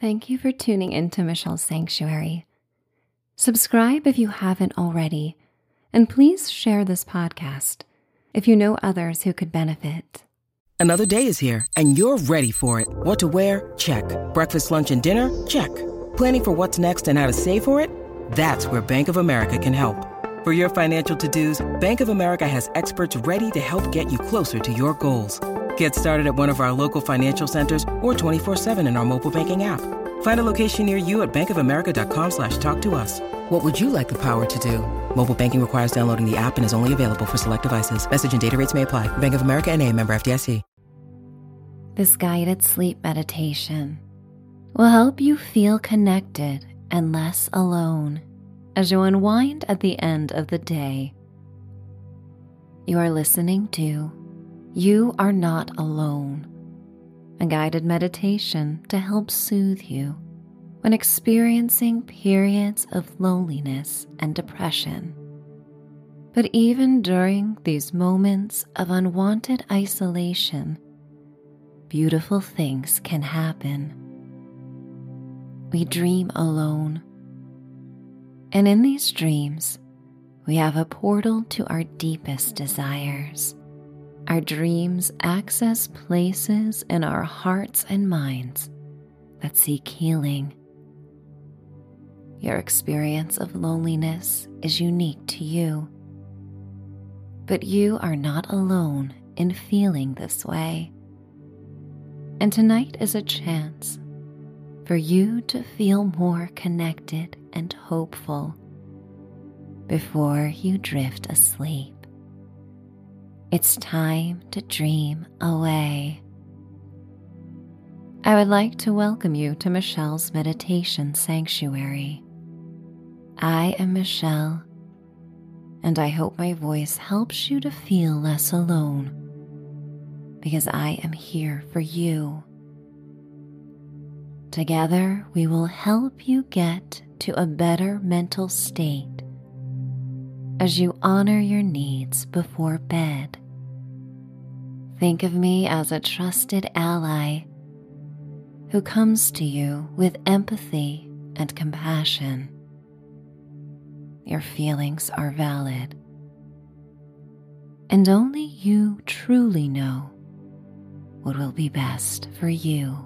Thank you for tuning into Michelle's Sanctuary. Subscribe if you haven't already, and please share this podcast if you know others who could benefit. Another day is here, and you're ready for it. What to wear? Check. Breakfast, lunch, and dinner? Check. Planning for what's next and how to save for it? That's where Bank of America can help. For your financial to-dos, Bank of America has experts ready to help get you closer to your goals. Get started at one of our local financial centers or 24-7 in our mobile banking app. Find a location near you at bankofamerica.com slash talk to us. What would you like the power to do? Mobile banking requires downloading the app and is only available for select devices. Message and data rates may apply. Bank of America and a member FDIC. This guided sleep meditation will help you feel connected and less alone as you unwind at the end of the day. You are listening to You Are Not Alone, a guided meditation to help soothe you when experiencing periods of loneliness and depression. But even during these moments of unwanted isolation, beautiful things can happen. We dream alone, and in these dreams, we have a portal to our deepest desires. Our dreams access places in our hearts and minds that seek healing. Your experience of loneliness is unique to you, but you are not alone in feeling this way. And tonight is a chance for you to feel more connected and hopeful before you drift asleep. It's time to dream away. I would like to welcome you to Michelle's Meditation Sanctuary. I am Michelle, and I hope my voice helps you to feel less alone because I am here for you. Together, we will help you get to a better mental state as you honor your needs before bed. Think of me as a trusted ally who comes to you with empathy and compassion. Your feelings are valid, and only you truly know what will be best for you.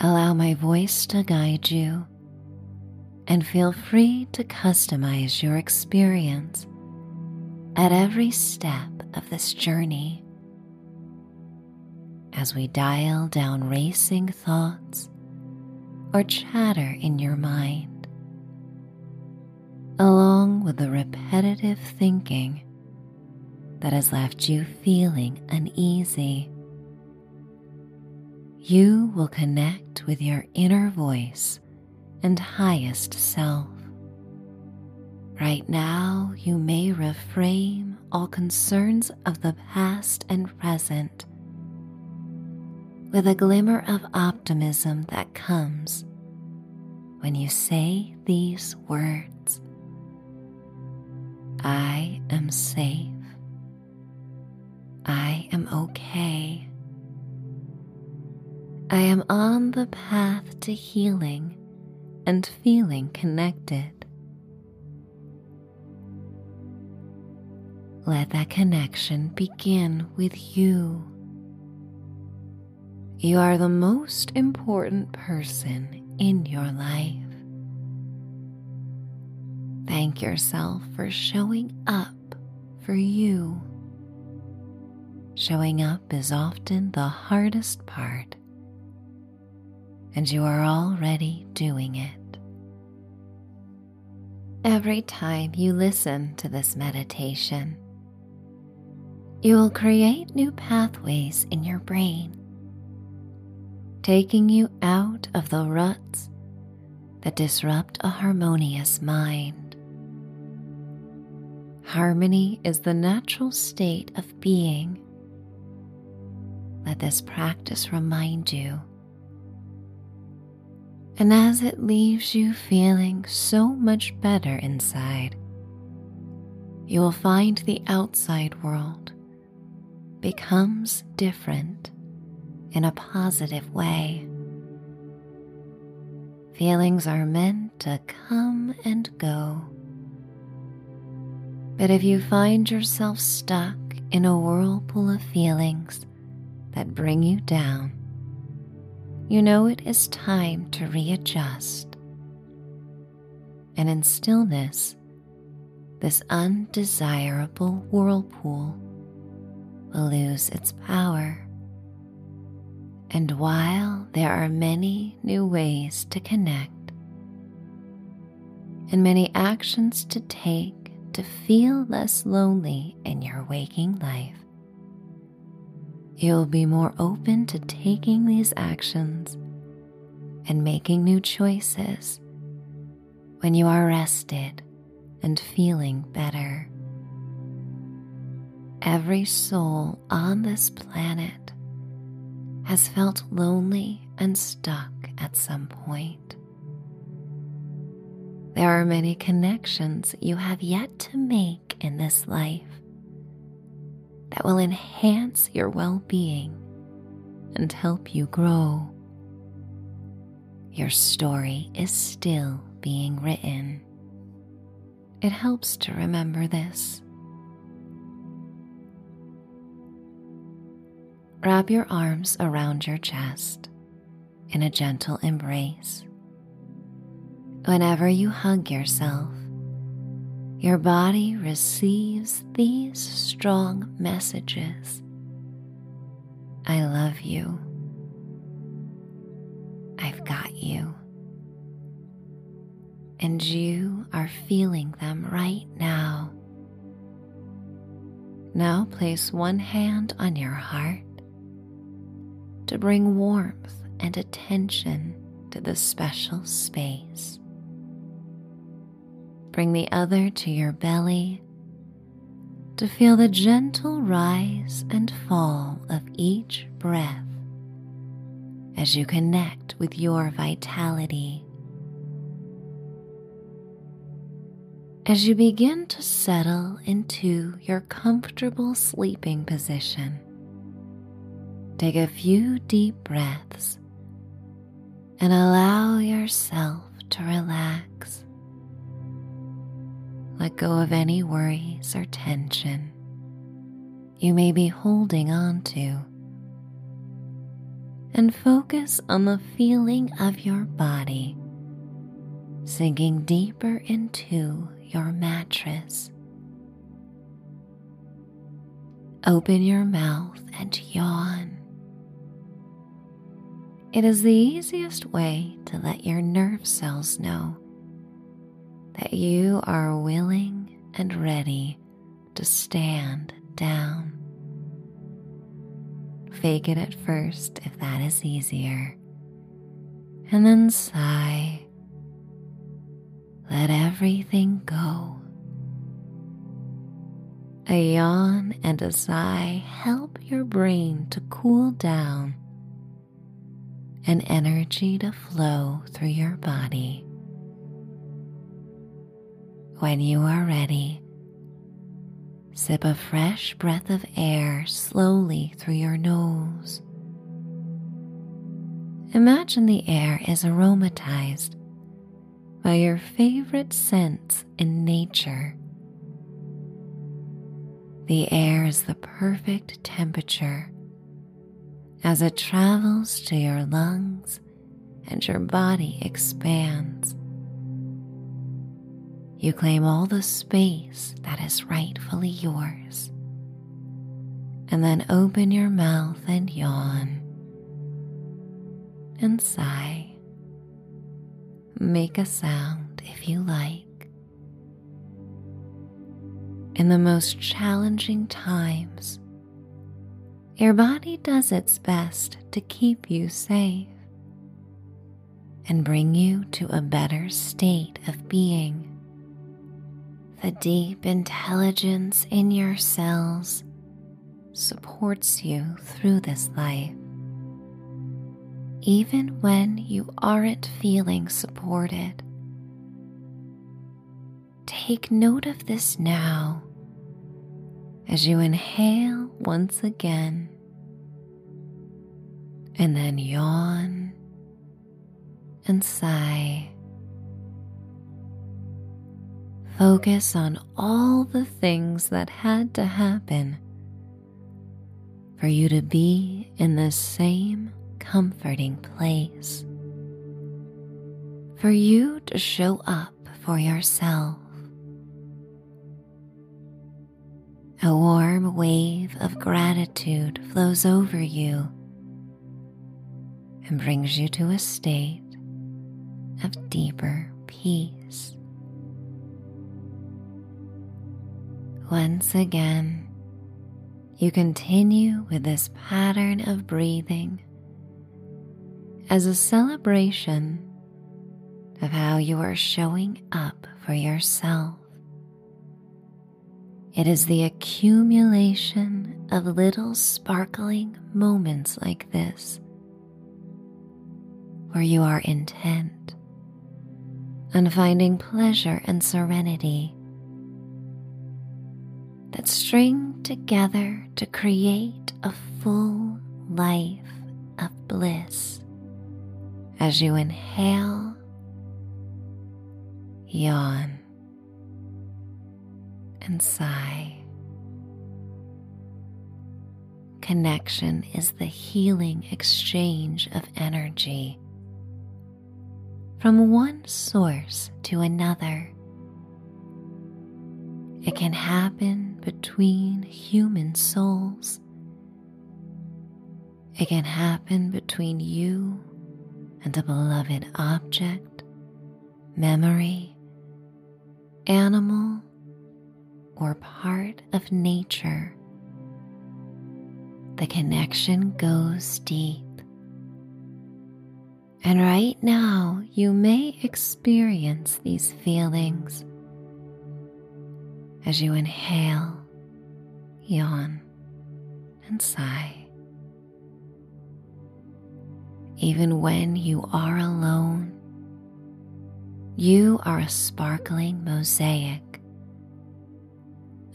Allow my voice to guide you and feel free to customize your experience at every step of this journey. As we dial down racing thoughts or chatter in your mind, along with the repetitive thinking that has left you feeling uneasy you will connect with your inner voice and highest self. Right now, you may reframe all concerns of the past and present with a glimmer of optimism that comes when you say these words I am safe. I am okay. I am on the path to healing and feeling connected. Let that connection begin with you. You are the most important person in your life. Thank yourself for showing up for you. Showing up is often the hardest part and you are already doing it. Every time you listen to this meditation, you will create new pathways in your brain, taking you out of the ruts that disrupt a harmonious mind. Harmony is the natural state of being. Let this practice remind you and as it leaves you feeling so much better inside, you will find the outside world becomes different in a positive way. Feelings are meant to come and go. But if you find yourself stuck in a whirlpool of feelings that bring you down, you know it is time to readjust. And in stillness, this undesirable whirlpool lose its power. And while there are many new ways to connect and many actions to take to feel less lonely in your waking life, you'll be more open to taking these actions and making new choices when you are rested and feeling better. Every soul on this planet has felt lonely and stuck at some point. There are many connections you have yet to make in this life that will enhance your well being and help you grow. Your story is still being written. It helps to remember this. Wrap your arms around your chest in a gentle embrace. Whenever you hug yourself, your body receives these strong messages I love you. I've got you. And you are feeling them right now. Now place one hand on your heart to bring warmth and attention to the special space. Bring the other to your belly to feel the gentle rise and fall of each breath as you connect with your vitality. As you begin to settle into your comfortable sleeping position, take a few deep breaths and allow yourself to relax. Let go of any worries or tension you may be holding on to. And focus on the feeling of your body sinking deeper into your mattress. Open your mouth and yawn. It is the easiest way to let your nerve cells know that you are willing and ready to stand down. Fake it at first if that is easier, and then sigh. Let everything go. A yawn and a sigh help your brain to cool down and energy to flow through your body. When you are ready, sip a fresh breath of air slowly through your nose. Imagine the air is aromatized by your favorite scents in nature. The air is the perfect temperature as it travels to your lungs and your body expands you claim all the space that is rightfully yours. And then open your mouth and yawn and sigh. Make a sound if you like. In the most challenging times, your body does its best to keep you safe and bring you to a better state of being the deep intelligence in your cells supports you through this life. Even when you aren't feeling supported, take note of this now as you inhale once again and then yawn and sigh. Focus on all the things that had to happen for you to be in the same comforting place. For you to show up for yourself. A warm wave of gratitude flows over you and brings you to a state of deeper peace. Once again, you continue with this pattern of breathing as a celebration of how you are showing up for yourself. It is the accumulation of little sparkling moments like this where you are intent on finding pleasure and serenity that string together to create a full life of bliss. As you inhale, yawn, and sigh. Connection is the healing exchange of energy from one source to another. It can happen between human souls. It can happen between you and a beloved object, memory, animal, or part of nature. The connection goes deep. And right now, you may experience these feelings as you inhale, yawn, and sigh. Even when you are alone, you are a sparkling mosaic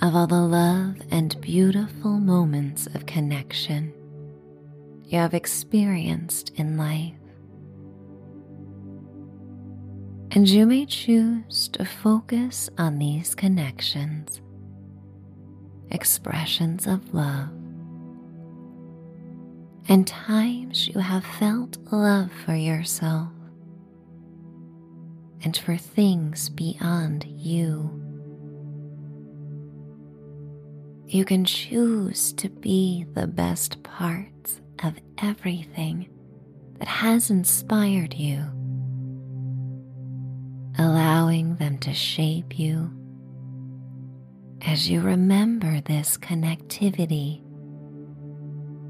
of all the love and beautiful moments of connection you have experienced in life. And you may choose to focus on these connections, expressions of love, and times you have felt love for yourself and for things beyond you. You can choose to be the best parts of everything that has inspired you allowing them to shape you as you remember this connectivity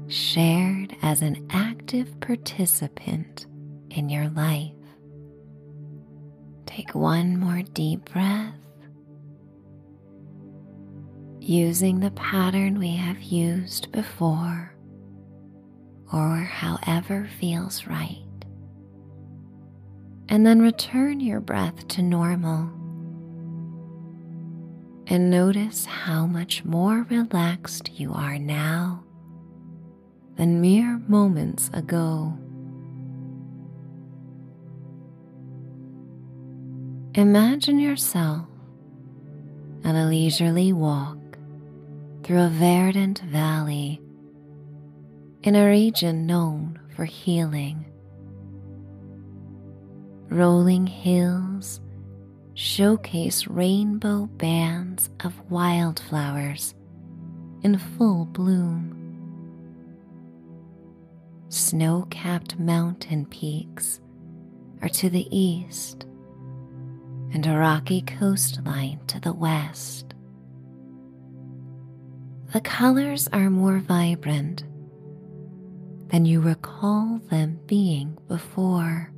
shared as an active participant in your life. Take one more deep breath. Using the pattern we have used before, or however feels right and then return your breath to normal. And notice how much more relaxed you are now than mere moments ago. Imagine yourself on a leisurely walk through a verdant valley in a region known for healing rolling hills showcase rainbow bands of wildflowers in full bloom. Snow capped mountain peaks are to the east, and a rocky coastline to the west. The colors are more vibrant than you recall them being before.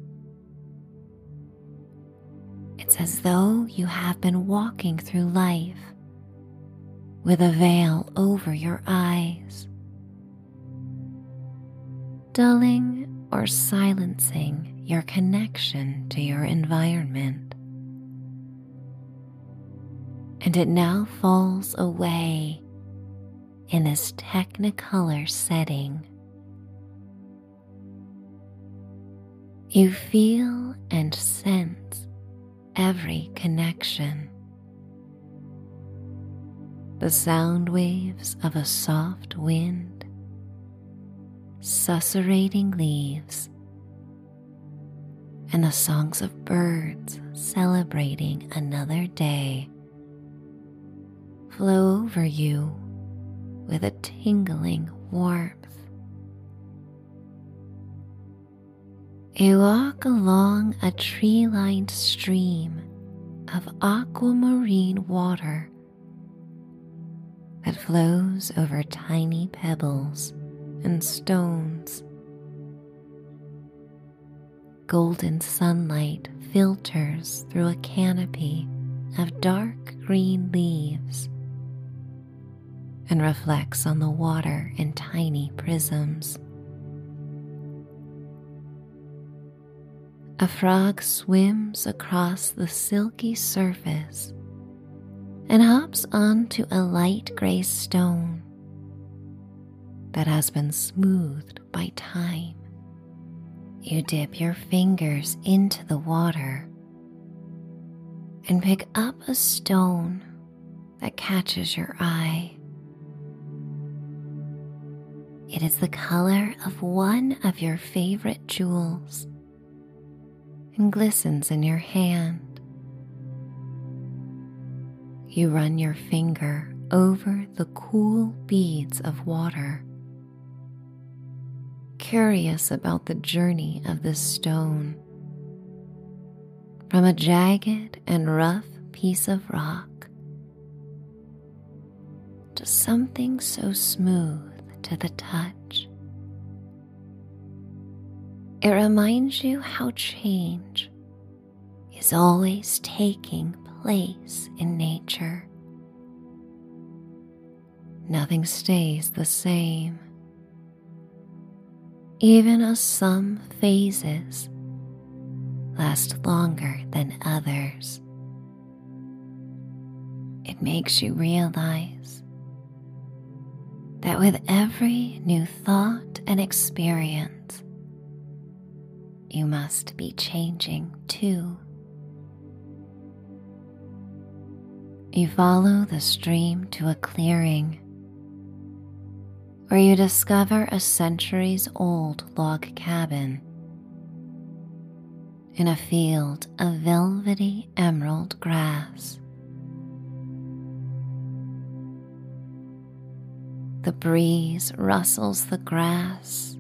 It's as though you have been walking through life with a veil over your eyes, dulling or silencing your connection to your environment. And it now falls away in this technicolor setting, You feel and sense every connection. The sound waves of a soft wind, susurrating leaves, and the songs of birds celebrating another day flow over you with a tingling warmth. You walk along a tree lined stream of aquamarine water that flows over tiny pebbles and stones. Golden sunlight filters through a canopy of dark green leaves and reflects on the water in tiny prisms. A frog swims across the silky surface and hops onto a light gray stone that has been smoothed by time. You dip your fingers into the water and pick up a stone that catches your eye. It is the color of one of your favorite jewels and glistens in your hand. You run your finger over the cool beads of water, curious about the journey of this stone. From a jagged and rough piece of rock to something so smooth to the touch. It reminds you how change is always taking place in nature. Nothing stays the same. Even as some phases last longer than others, it makes you realize that with every new thought and experience, you must be changing too. You follow the stream to a clearing where you discover a centuries old log cabin in a field of velvety emerald grass. The breeze rustles the grass,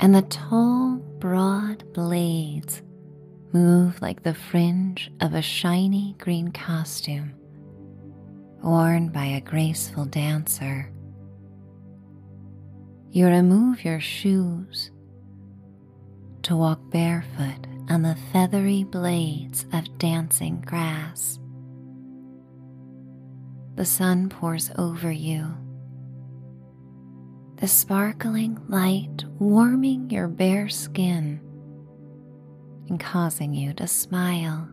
and the tall, broad blades move like the fringe of a shiny green costume worn by a graceful dancer. You remove your shoes to walk barefoot on the feathery blades of dancing grass. The sun pours over you, the sparkling light warming your bare skin and causing you to smile.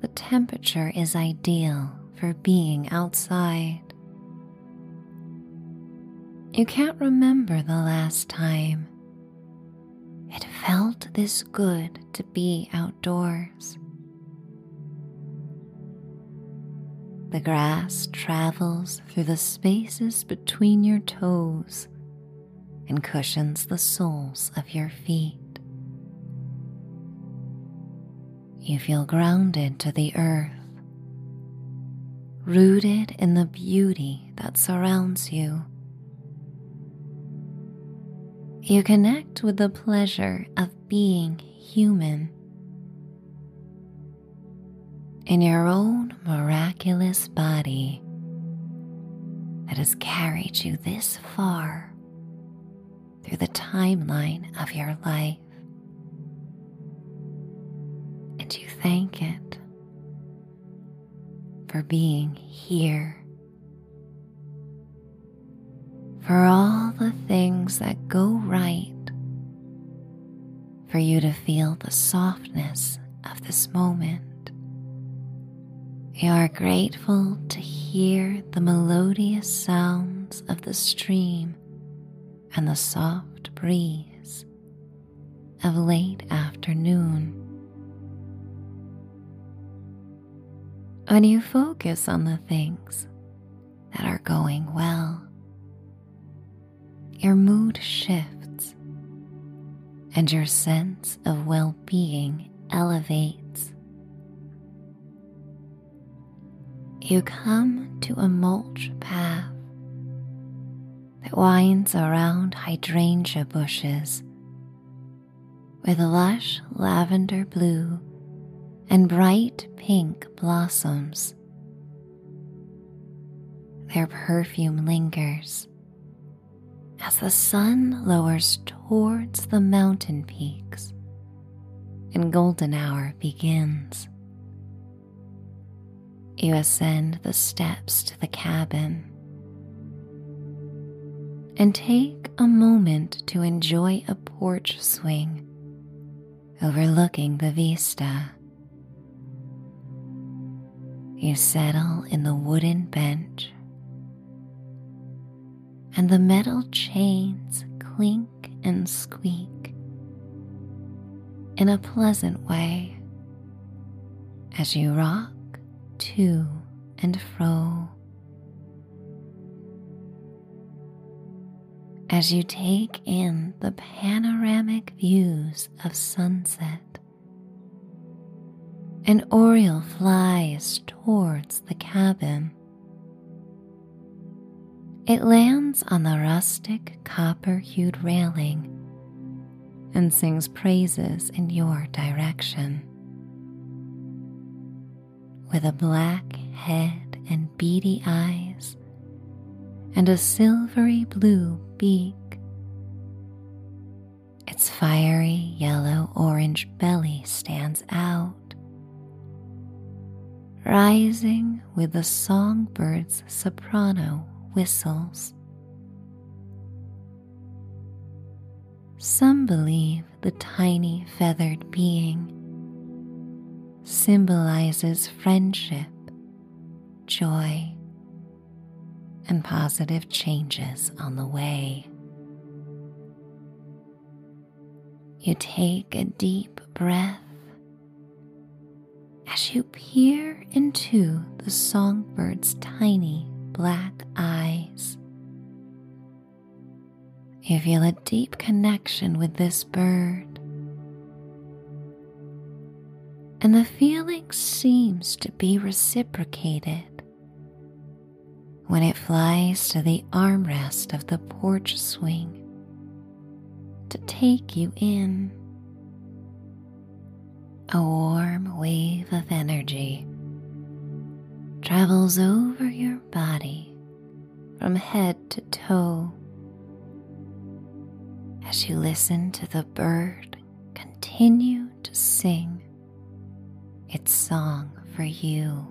The temperature is ideal for being outside. You can't remember the last time it felt this good to be outdoors. The grass travels through the spaces between your toes and cushions the soles of your feet. You feel grounded to the earth, rooted in the beauty that surrounds you. You connect with the pleasure of being human in your own miraculous body that has carried you this far through the timeline of your life. And you thank it for being here, for all the things that go right, for you to feel the softness of this moment. You are grateful to hear the melodious sounds of the stream and the soft breeze of late afternoon. When you focus on the things that are going well, your mood shifts and your sense of well being elevates. You come to a mulch path that winds around hydrangea bushes with lush lavender blue and bright pink blossoms. Their perfume lingers as the sun lowers towards the mountain peaks and golden hour begins. You ascend the steps to the cabin and take a moment to enjoy a porch swing overlooking the vista. You settle in the wooden bench, and the metal chains clink and squeak in a pleasant way as you rock to and fro. As you take in the panoramic views of sunset, an oriole flies towards the cabin. It lands on the rustic copper hued railing and sings praises in your direction. With a black head and beady eyes and a silvery blue beak, its fiery yellow orange belly stands out rising with the songbird's soprano whistles. Some believe the tiny feathered being symbolizes friendship, joy, and positive changes on the way. You take a deep breath as you peer into the songbird's tiny black eyes. You feel a deep connection with this bird, and the feeling seems to be reciprocated. When it flies to the armrest of the porch swing to take you in a warm wave of energy travels over your body from head to toe. As you listen to the bird continue to sing its song for you.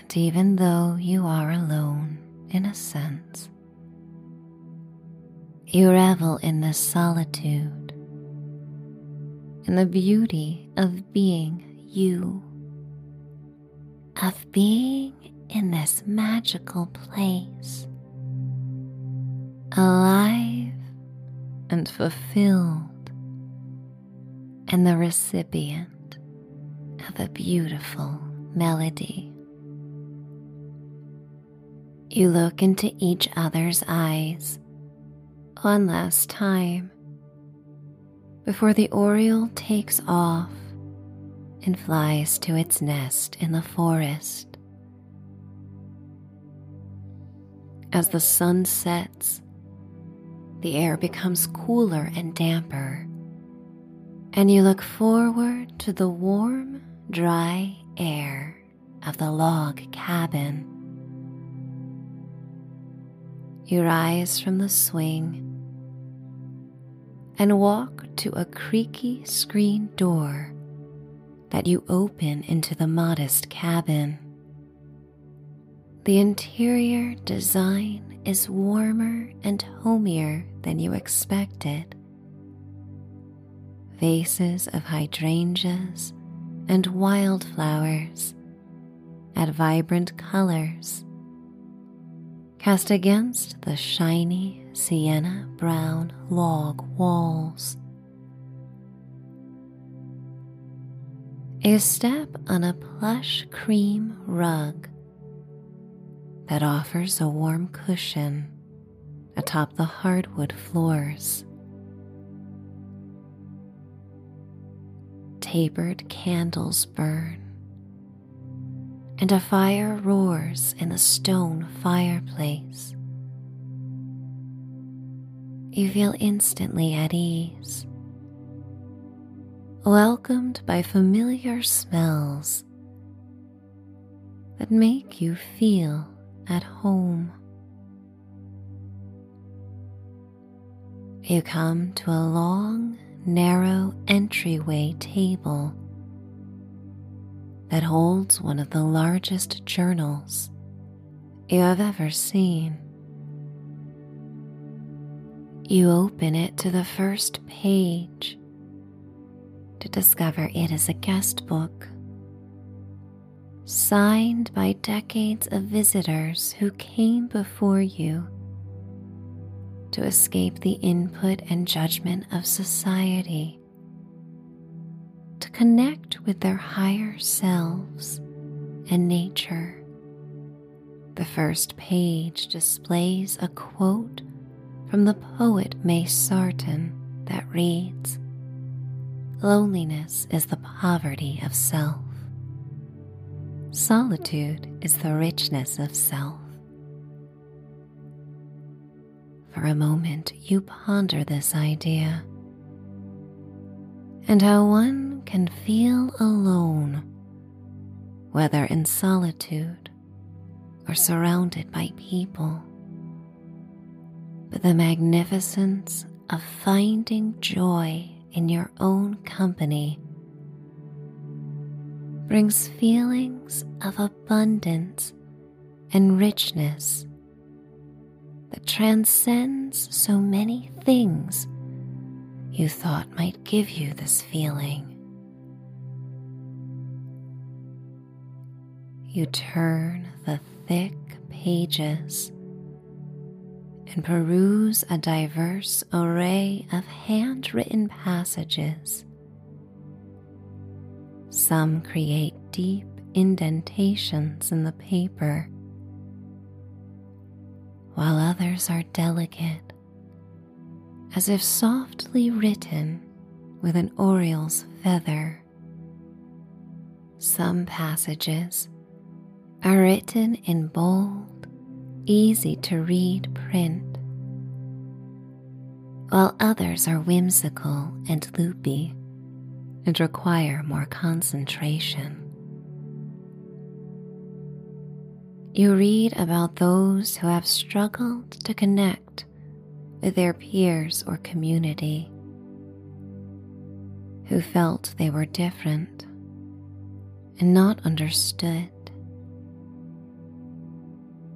And even though you are alone in a sense, you revel in the solitude in the beauty of being you, of being in this magical place, alive and fulfilled, and the recipient of a beautiful melody. You look into each other's eyes one last time before the oriole takes off and flies to its nest in the forest. As the sun sets, the air becomes cooler and damper, and you look forward to the warm, dry air of the log cabin. You rise from the swing and walk to a creaky screen door that you open into the modest cabin. The interior design is warmer and homier than you expected. Vases of hydrangeas and wildflowers add vibrant colors, cast against the shiny sienna brown log walls. A step on a plush cream rug that offers a warm cushion atop the hardwood floors. Tapered candles burn, and a fire roars in the stone fireplace. You feel instantly at ease, welcomed by familiar smells that make you feel at home. You come to a long, narrow entryway table that holds one of the largest journals you have ever seen. You open it to the first page to discover it is a guest book signed by decades of visitors who came before you to escape the input and judgment of society, to connect with their higher selves and nature. The first page displays a quote from the poet May Sarton that reads Loneliness is the poverty of self. Solitude is the richness of self. For a moment, you ponder this idea and how one can feel alone, whether in solitude or surrounded by people. But the magnificence of finding joy in your own company brings feelings of abundance and richness that transcends so many things you thought might give you this feeling. You turn the thick pages and peruse a diverse array of handwritten passages some create deep indentations in the paper, while others are delicate, as if softly written with an oriole's feather. Some passages are written in bold, easy to read print, while others are whimsical and loopy and require more concentration. You read about those who have struggled to connect with their peers or community, who felt they were different and not understood.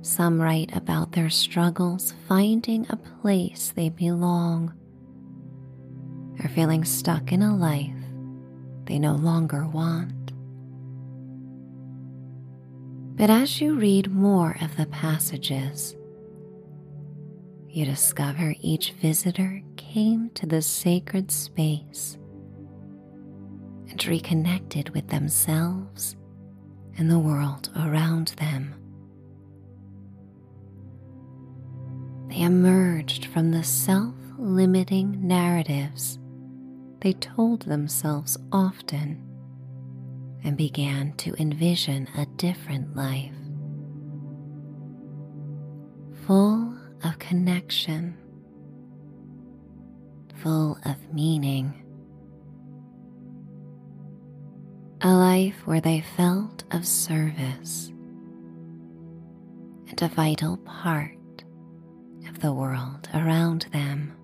Some write about their struggles finding a place they belong or feeling stuck in a life they no longer want. But as you read more of the passages, you discover each visitor came to the sacred space and reconnected with themselves and the world around them. They emerged from the self limiting narratives they told themselves often and began to envision a different life, full of connection, full of meaning. A life where they felt of service and a vital part of the world around them.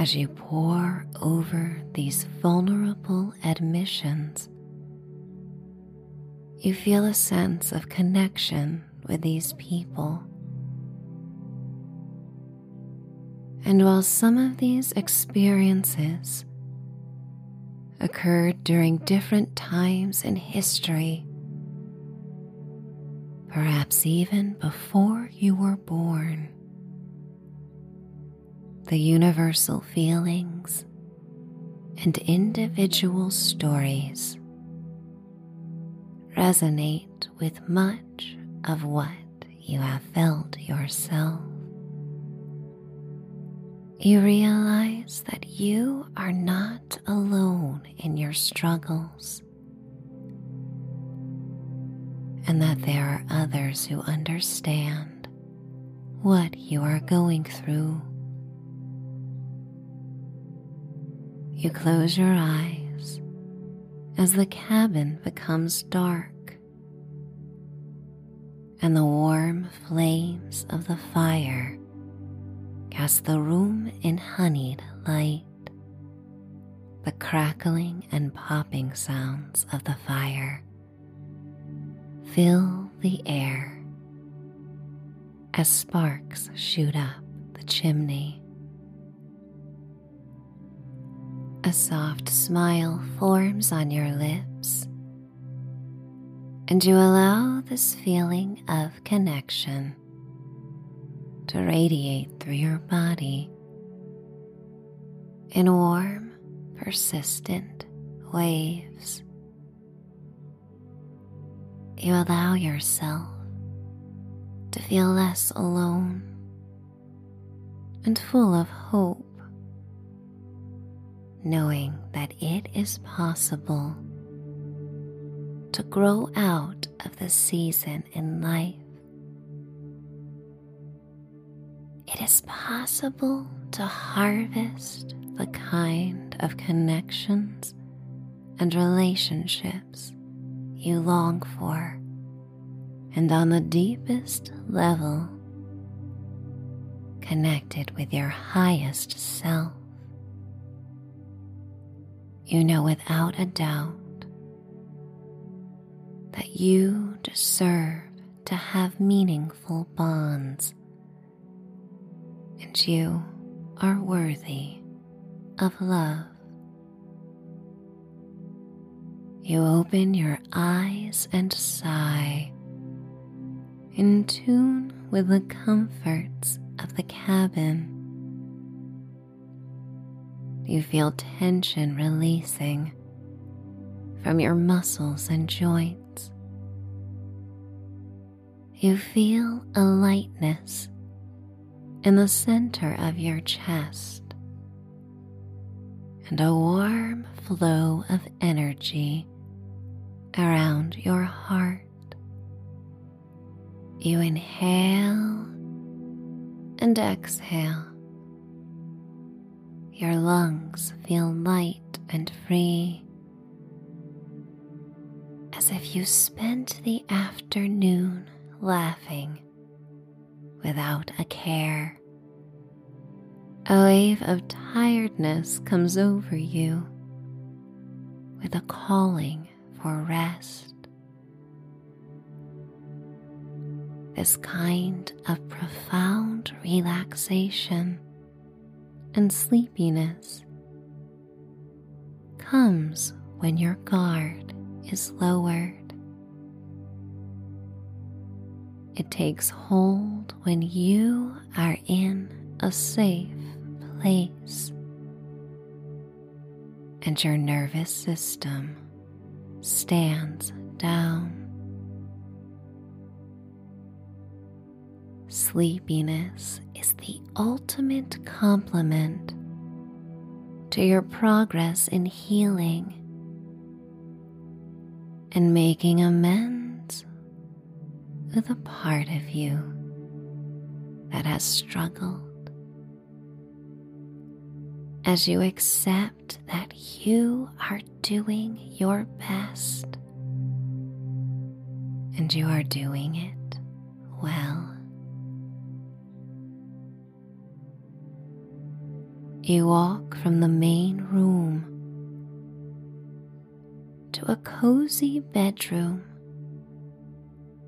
As you pore over these vulnerable admissions, you feel a sense of connection with these people. And while some of these experiences occurred during different times in history, perhaps even before you were born. The universal feelings and individual stories resonate with much of what you have felt yourself. You realize that you are not alone in your struggles and that there are others who understand what you are going through. You close your eyes as the cabin becomes dark and the warm flames of the fire cast the room in honeyed light. The crackling and popping sounds of the fire fill the air as sparks shoot up the chimney. A soft smile forms on your lips, and you allow this feeling of connection to radiate through your body in warm, persistent waves. You allow yourself to feel less alone and full of hope, knowing that it is possible to grow out of the season in life. It is possible to harvest the kind of connections and relationships you long for, and on the deepest level, connected with your highest self. You know without a doubt that you deserve to have meaningful bonds, and you are worthy of love. You open your eyes and sigh, in tune with the comforts of the cabin. You feel tension releasing from your muscles and joints. You feel a lightness in the center of your chest and a warm flow of energy around your heart. You inhale and exhale. Your lungs feel light and free, as if you spent the afternoon laughing without a care. A wave of tiredness comes over you with a calling for rest. This kind of profound relaxation and sleepiness comes when your guard is lowered. It takes hold when you are in a safe place and your nervous system stands down. Sleepiness is the ultimate complement to your progress in healing and making amends with a part of you that has struggled. As you accept that you are doing your best and you are doing it well. You walk from the main room to a cozy bedroom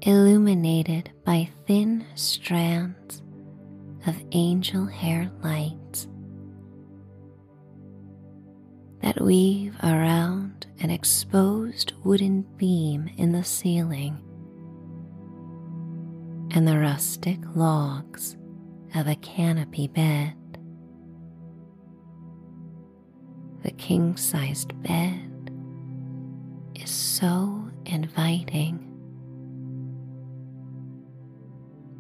illuminated by thin strands of angel hair lights that weave around an exposed wooden beam in the ceiling. and the rustic logs of a canopy bed. The king sized bed is so inviting.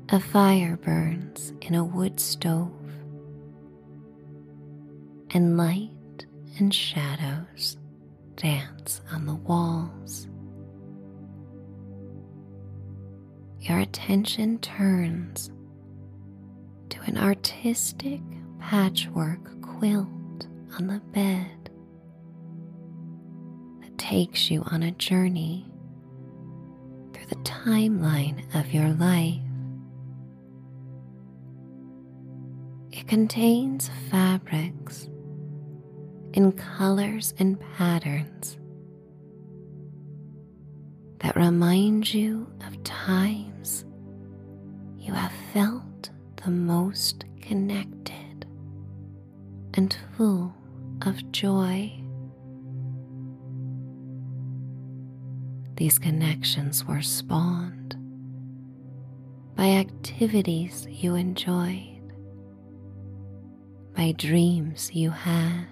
A fire burns in a wood stove, and light and shadows dance on the walls. Your attention turns to an artistic patchwork quilt on the bed that takes you on a journey through the timeline of your life. It contains fabrics in colors and patterns that remind you of times you have felt the most connected and full of joy. These connections were spawned by activities you enjoyed by dreams you had,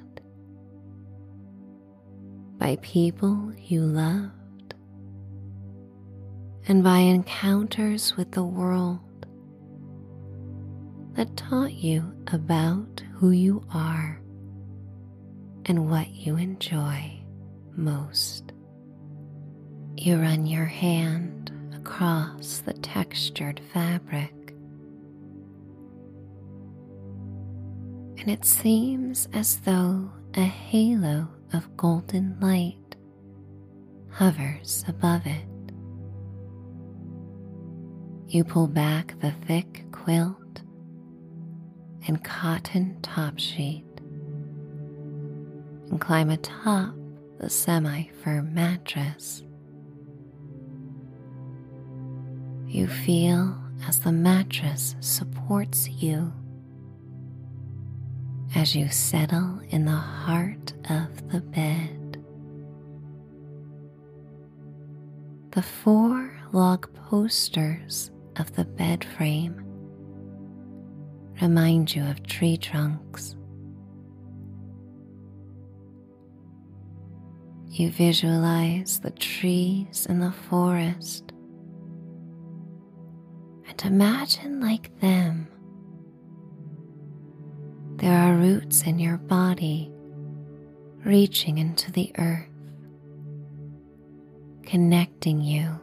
by people you loved, and by encounters with the world that taught you about who you are and what you enjoy most. You run your hand across the textured fabric and it seems as though a halo of golden light hovers above it. You pull back the thick quilt and cotton top sheet and climb atop the semi firm mattress. You feel as the mattress supports you as you settle in the heart of the bed. The four log posters of the bed frame remind you of tree trunks. You visualize the trees in the forest and imagine like them there are roots in your body reaching into the earth, connecting you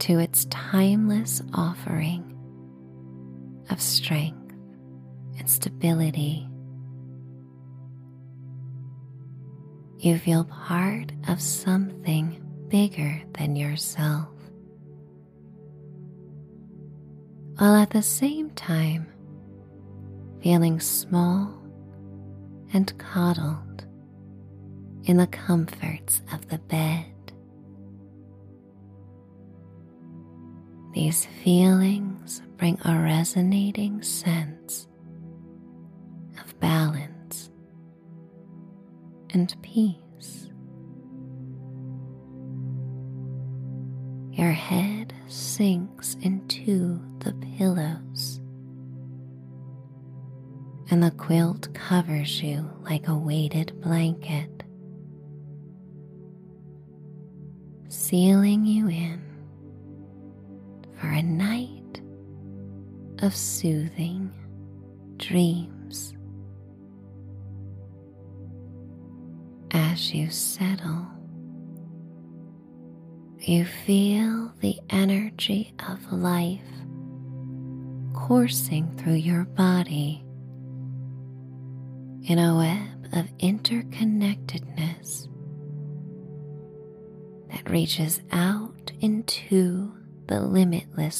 to its timeless offering of strength and stability. You feel part of something bigger than yourself, while at the same time feeling small and coddled in the comforts of the bed. These feelings bring a resonating sense of balance and peace. Your head sinks into the pillows and the quilt covers you like a weighted blanket,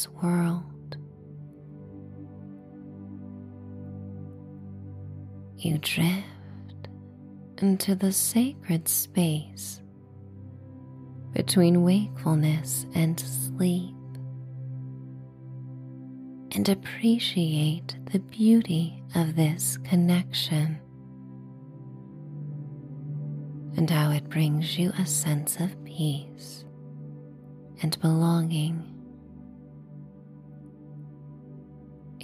world. You drift into the sacred space between wakefulness and sleep and appreciate the beauty of this connection and how it brings you a sense of peace and belonging.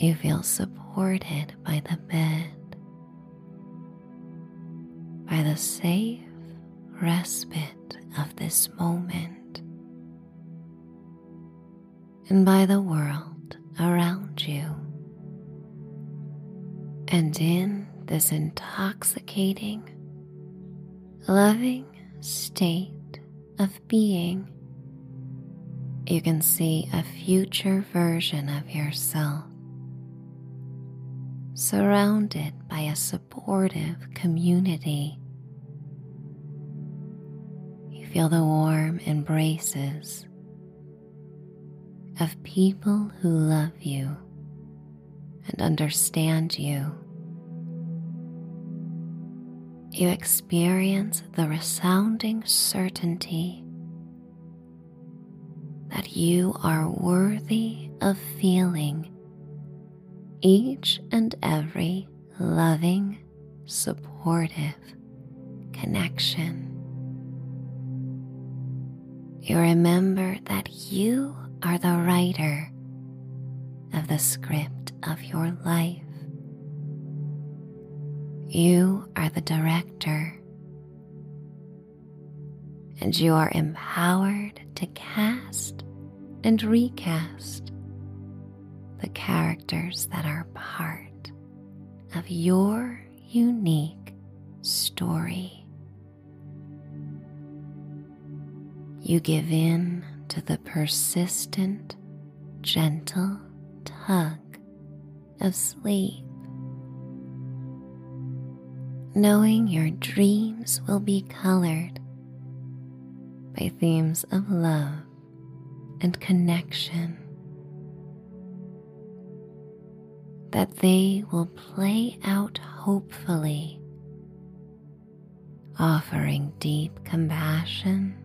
You feel supported by the bed, by the safe respite of this moment, and by the world around you. And in this intoxicating, loving state of being, you can see a future version of yourself surrounded by a supportive community. You feel the warm embraces of people who love you and understand you. You experience the resounding certainty that you are worthy of feeling each and every loving, supportive connection. You remember that you are the writer of the script of your life. You are the director, and you are empowered to cast and recast the characters that are part of your unique story. You give in to the persistent, gentle tug of sleep, knowing your dreams will be colored by themes of love and connection that they will play out hopefully, offering deep compassion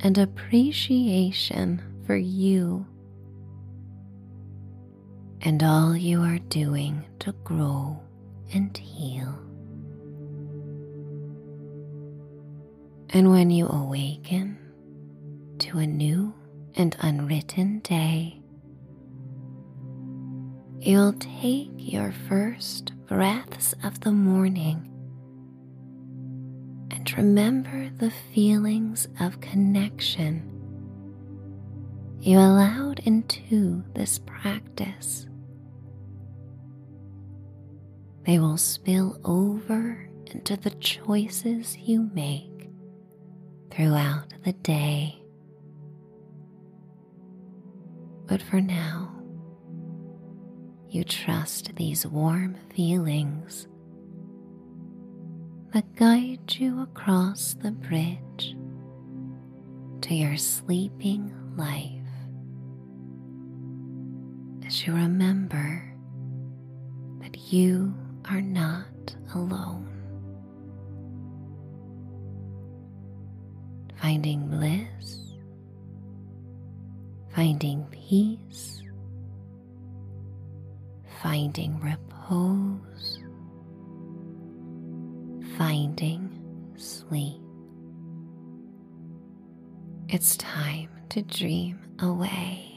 and appreciation for you and all you are doing to grow and heal. And when you awaken to a new and unwritten day, you'll take your first breaths of the morning and remember the feelings of connection you allowed into this practice. They will spill over into the choices you make throughout the day. But for now, you trust these warm feelings that guide you across the bridge to your sleeping life as you remember that you are not alone. Finding bliss, finding peace finding repose, finding sleep. It's time to dream away.